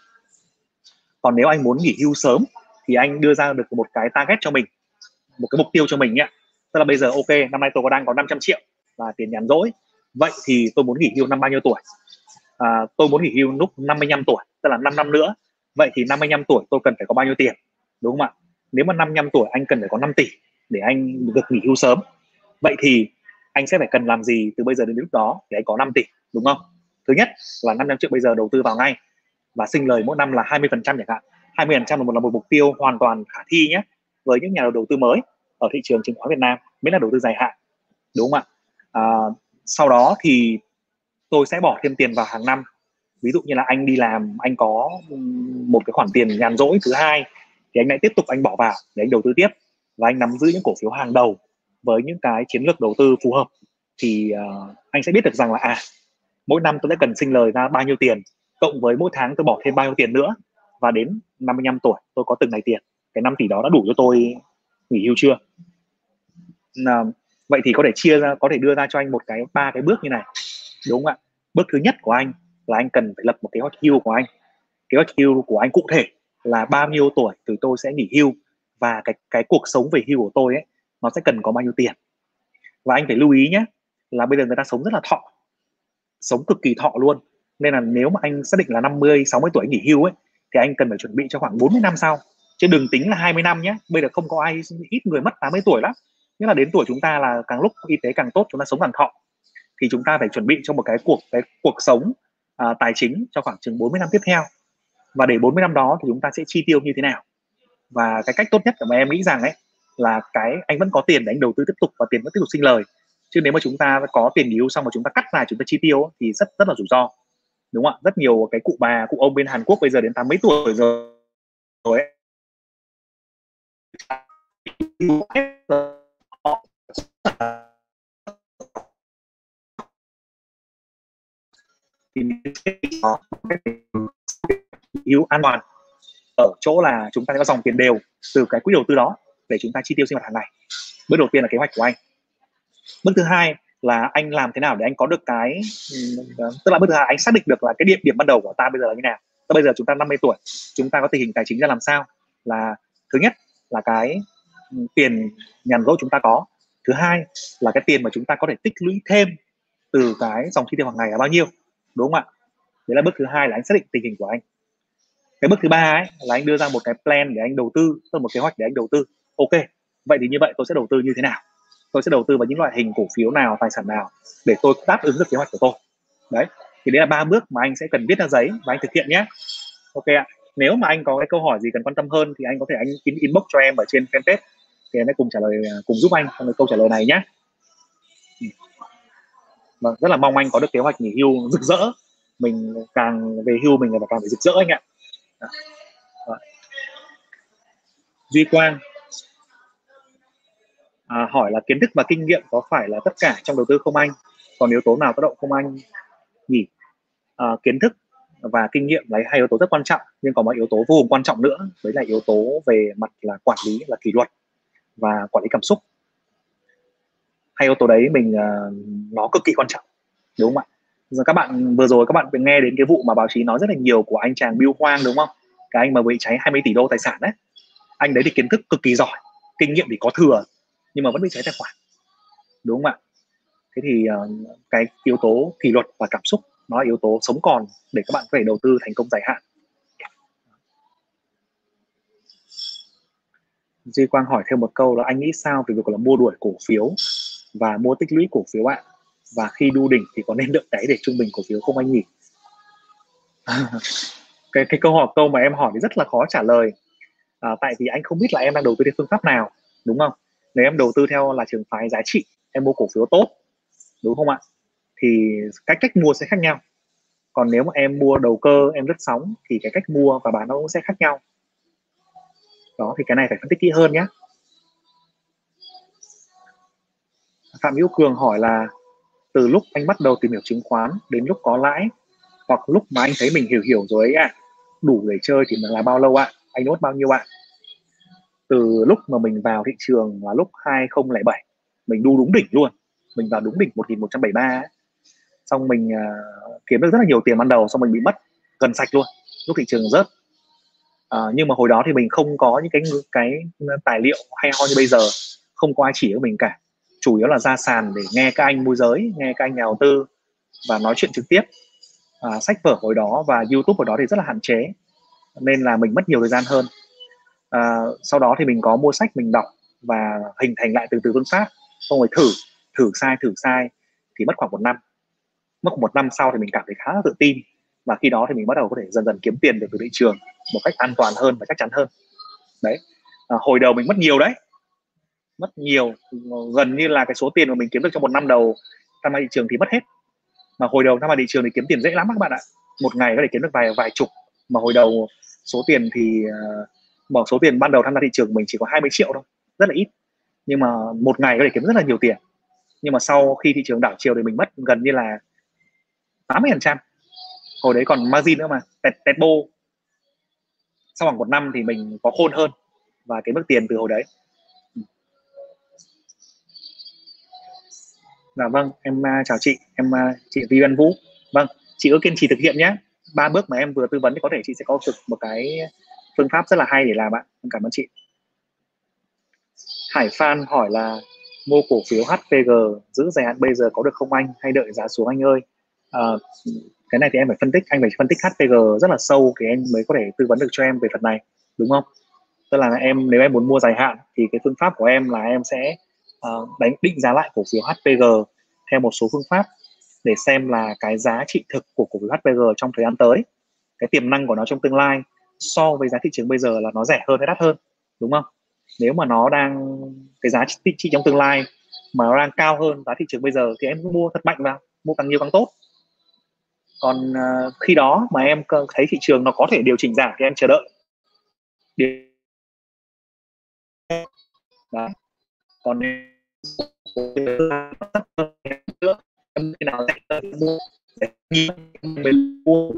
Còn nếu anh muốn nghỉ hưu sớm thì anh đưa ra được một cái target cho mình một cái mục tiêu cho mình nhé. Tức là bây giờ ok năm nay tôi có đang có 500 triệu là tiền nhàn rỗi. Vậy thì tôi muốn nghỉ hưu năm bao nhiêu tuổi? À, tôi muốn nghỉ hưu lúc 55 tuổi tức là 5 năm nữa. Vậy thì 55 tuổi tôi cần phải có bao nhiêu tiền? Đúng không ạ? Nếu mà 55 tuổi anh cần phải có 5 tỷ để anh được nghỉ hưu sớm vậy thì anh sẽ phải cần làm gì từ bây giờ đến lúc đó để anh có 5 tỷ? Đúng không? Thứ nhất là 500 triệu bây giờ đầu tư vào ngay và sinh lời mỗi năm là 20 phần trăm chẳng hạn. 20 phần trăm là một là một mục tiêu hoàn toàn khả thi nhé với những nhà đầu tư mới ở thị trường chứng khoán Việt Nam mới là đầu tư dài hạn đúng không ạ? À, sau đó thì tôi sẽ bỏ thêm tiền vào hàng năm. Ví dụ như là anh đi làm anh có một cái khoản tiền nhàn rỗi thứ hai thì anh lại tiếp tục anh bỏ vào để anh đầu tư tiếp. Và anh nắm giữ những cổ phiếu hàng đầu với những cái chiến lược đầu tư phù hợp. Thì uh, anh sẽ biết được rằng là à mỗi năm tôi sẽ cần sinh lời ra bao nhiêu tiền cộng với mỗi tháng tôi bỏ thêm bao nhiêu tiền nữa. Và đến 55 tuổi tôi có từng này tiền. Cái 5 tỷ đó đã đủ cho tôi nghỉ hưu chưa? À, vậy thì có thể chia ra có thể đưa ra cho anh một cái ba cái bước như này. Đúng không ạ? Bước thứ nhất của anh là anh cần phải lập một kế hoạch hưu của anh. Kế hoạch hưu của anh cụ thể là bao nhiêu tuổi từ tôi sẽ nghỉ hưu và cái cái cuộc sống về hưu của tôi ấy nó sẽ cần có bao nhiêu tiền. Và anh phải lưu ý nhé là bây giờ người ta sống rất là thọ sống cực kỳ thọ luôn. Nên là nếu mà anh xác định là 50 60 tuổi nghỉ hưu ấy thì anh cần phải chuẩn bị cho khoảng 40 năm sau. Chứ đừng tính là 20 năm nhé. Bây giờ không có ai ít người mất 80 tuổi lắm. Nghĩa là đến tuổi chúng ta là càng lúc y tế càng tốt chúng ta sống càng thọ. Thì chúng ta phải chuẩn bị cho một cái cuộc cái cuộc sống à, tài chính cho khoảng chừng 40 năm tiếp theo. Và để 40 năm đó thì chúng ta sẽ chi tiêu như thế nào. Và cái cách tốt nhất mà em nghĩ rằng ấy là cái anh vẫn có tiền để anh đầu tư tiếp tục và tiền vẫn tiếp tục sinh lời. Chứ nếu mà chúng ta có tiền nghỉ hưu xong mà chúng ta cắt lại chúng ta chi tiêu thì rất rất là rủi ro đúng không ạ? Rất nhiều cái cụ bà, cụ ông bên Hàn Quốc bây giờ đến tám mấy tuổi rồi. Rồi ấy. thì yếu an toàn. Ở chỗ là chúng ta có dòng tiền đều từ cái quỹ đầu tư đó để chúng ta chi tiêu sinh hoạt hàng ngày. Bước đầu tiên là kế hoạch của anh. Bước thứ hai là anh làm thế nào để anh có được cái ừ, tức là bước thứ hai, anh xác định được là cái điểm điểm ban đầu của ta bây giờ là như nào. Tức bây giờ chúng ta 50 tuổi, chúng ta có tình hình tài chính ra làm sao? Là thứ nhất là cái ừ, tiền nhàn rỗi chúng ta có. Thứ hai là cái tiền mà chúng ta có thể tích lũy thêm từ cái dòng chi tiêu hàng ngày là bao nhiêu, đúng không ạ? Đấy là bước thứ hai là anh xác định tình hình của anh. Cái bước thứ ba ấy là anh đưa ra một cái plan để anh đầu tư, tức là một kế hoạch để anh đầu tư. Ok, vậy thì như vậy tôi sẽ đầu tư như thế nào? Tôi sẽ đầu tư vào những loại hình cổ phiếu nào, tài sản nào để tôi đáp ứng được kế hoạch của tôi. Đấy, thì đấy là ba bước mà anh sẽ cần viết ra giấy và anh thực hiện nhé. Ok ạ. Nếu mà anh có cái câu hỏi gì cần quan tâm hơn thì anh có thể anh in inbox cho em ở trên fanpage. Thì em sẽ cùng trả lời à, cùng giúp anh trong cái câu trả lời này nhé. Ừ. Vâng rất là mong anh có được kế hoạch nghỉ hưu rực rỡ. Mình càng về hưu mình là càng phải rực rỡ anh ạ. À. Duy Quang à, hỏi là kiến thức và kinh nghiệm có phải là tất cả trong đầu tư không anh? Còn yếu tố nào tác động không anh? Nhỉ. À, kiến thức và kinh nghiệm là hai yếu tố rất quan trọng nhưng có một yếu tố vô cùng quan trọng nữa đấy là yếu tố về mặt là quản lý là kỷ luật và quản lý cảm xúc. Hai yếu tố đấy mình uh, nó cực kỳ quan trọng đúng không ạ? Rồi các bạn vừa rồi các bạn nghe đến cái vụ mà báo chí nói rất là nhiều của anh chàng Bill Hoang đúng không? Cái anh mà bị cháy 20 tỷ đô tài sản đấy. Anh đấy thì kiến thức cực kỳ giỏi kinh nghiệm thì có thừa nhưng mà vẫn bị cháy tài khoản. Đúng không ạ? Thế thì uh, cái yếu tố kỷ luật và cảm xúc nó là yếu tố sống còn để các bạn có thể đầu tư thành công dài hạn. Duy Quang hỏi thêm một câu là anh nghĩ sao về việc là mua đuổi cổ phiếu và mua tích lũy cổ phiếu ạ? Và khi đu đỉnh thì có nên đợi đáy để trung bình cổ phiếu không anh nhỉ? Cái cái câu hỏi câu mà em hỏi thì rất là khó trả lời. À, tại vì anh không biết là em đang đầu tư theo phương pháp nào đúng không? Nếu em đầu tư theo là trường phái giá trị em mua cổ phiếu tốt đúng không ạ thì cách cách mua sẽ khác nhau còn nếu mà em mua đầu cơ em rất sóng thì cái cách mua và bán nó cũng sẽ khác nhau đó thì cái này phải phân tích kỹ hơn nhé Phạm Hữu Cường hỏi là từ lúc anh bắt đầu tìm hiểu chứng khoán đến lúc có lãi hoặc lúc mà anh thấy mình hiểu hiểu rồi ấy ạ à, đủ để chơi thì là bao lâu ạ à? anh nốt bao nhiêu ạ à? Từ lúc mà mình vào thị trường là lúc 2007 mình đu đúng đỉnh luôn. Mình vào đúng đỉnh 1173 ấy. xong mình uh, kiếm được rất là nhiều tiền ban đầu xong mình bị mất gần sạch luôn lúc thị trường rớt. Uh, nhưng mà hồi đó thì mình không có những cái cái tài liệu hay ho như bây giờ không có ai chỉ cho mình cả. Chủ yếu là ra sàn để nghe các anh môi giới nghe các anh nhà đầu tư và nói chuyện trực tiếp. Uh, sách vở hồi đó và youtube hồi đó thì rất là hạn chế nên là mình mất nhiều thời gian hơn à, sau đó thì mình có mua sách mình đọc và hình thành lại từ từ phương pháp. Xong rồi thử thử sai thử sai thì mất khoảng một năm. Mất một năm sau thì mình cảm thấy khá là tự tin và khi đó thì mình bắt đầu có thể dần dần kiếm tiền được từ thị trường một cách an toàn hơn và chắc chắn hơn. Đấy. À, hồi đầu mình mất nhiều đấy. Mất nhiều gần như là cái số tiền mà mình kiếm được trong một năm đầu tham gia thị trường thì mất hết. Mà hồi đầu tham gia thị trường thì kiếm tiền dễ lắm các bạn ạ. Một ngày có thể kiếm được vài vài chục. Mà hồi đầu số tiền thì uh, bỏ số tiền ban đầu tham gia thị trường mình chỉ có 20 triệu thôi rất là ít. Nhưng mà một ngày có thể kiếm rất là nhiều tiền. Nhưng mà sau khi thị trường đảo chiều thì mình mất gần như là 80 phần trăm. Hồi đấy còn margin nữa mà tẹt tẹt bô. Sau khoảng một năm thì mình có khôn hơn và cái mức tiền từ hồi đấy. Dạ vâng, em à, chào chị, em à, chị Vi Văn Vũ. Vâng, chị cứ kiên trì thực hiện nhé. Ba bước mà em vừa tư vấn thì có thể chị sẽ có được một cái phương pháp rất là hay để làm ạ. Cảm ơn chị. Hải Phan hỏi là mua cổ phiếu HPG giữ dài hạn bây giờ có được không anh hay đợi giá xuống anh ơi? À, cái này thì em phải phân tích, anh phải phân tích HPG rất là sâu thì em mới có thể tư vấn được cho em về phần này, đúng không? Tức là em nếu em muốn mua dài hạn thì cái phương pháp của em là em sẽ uh, đánh định giá lại cổ phiếu HPG theo một số phương pháp để xem là cái giá trị thực của cổ phiếu HPG trong thời gian tới cái tiềm năng của nó trong tương lai so với giá thị trường bây giờ là nó rẻ hơn hay đắt hơn đúng không nếu mà nó đang cái giá trị, trị trong tương lai mà nó đang cao hơn giá thị trường bây giờ thì em cứ mua thật mạnh vào mua càng nhiều càng tốt còn uh, khi đó mà em thấy thị trường nó có thể điều chỉnh giảm thì em chờ đợi điều... Còn em nào mua mua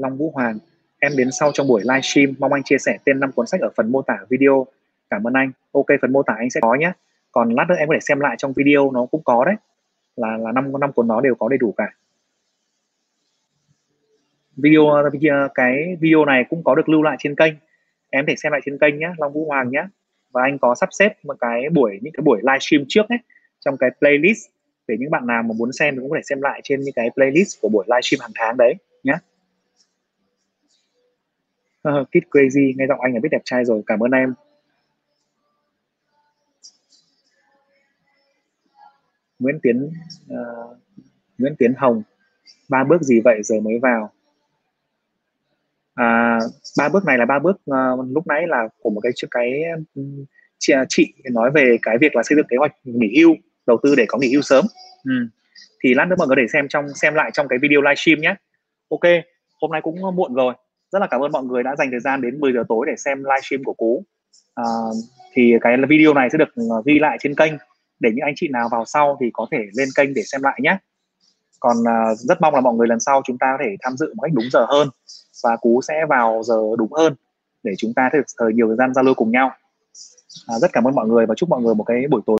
Long Vũ Hoàng. Em đến sau trong buổi livestream, mong anh chia sẻ tên năm cuốn sách ở phần mô tả video. Cảm ơn anh. Ok, phần mô tả anh sẽ có nhé. Còn lát nữa em có thể xem lại trong video, nó cũng có đấy. Là là năm năm cuốn nó đều có đầy đủ cả. Video cái video này cũng có được lưu lại trên kênh. Em thể xem lại trên kênh nhé, Long Vũ Hoàng nhé. Và anh có sắp xếp một cái buổi, những cái buổi livestream trước ấy, trong cái playlist. Để những bạn nào mà muốn xem thì cũng có thể xem lại trên những cái playlist của buổi livestream hàng tháng đấy nhé. Kid Crazy nghe giọng anh là biết đẹp trai rồi cảm ơn em. Nguyễn Tiến uh, Nguyễn Tiến Hồng ba bước gì vậy giờ mới vào? À, ba bước này là ba bước uh, lúc nãy là của một cái cái chị, chị nói về cái việc là xây dựng kế hoạch nghỉ hưu đầu tư để có nghỉ hưu sớm. Ừ. thì lát nữa mọi người để xem trong xem lại trong cái video livestream nhé. Ok hôm nay cũng muộn rồi rất là cảm ơn mọi người đã dành thời gian đến 10 giờ tối để xem livestream của cú. À, thì cái video này sẽ được ờ, ghi lại trên kênh. Để những anh chị nào vào sau thì có thể lên kênh để xem lại nhé. Còn uh, rất mong là mọi người lần sau chúng ta có thể tham dự một cách đúng giờ hơn và cú sẽ vào giờ đúng hơn để chúng ta thể thời nhiều thời gian giao lưu cùng nhau. À, rất cảm ơn mọi người và chúc mọi người một cái buổi tối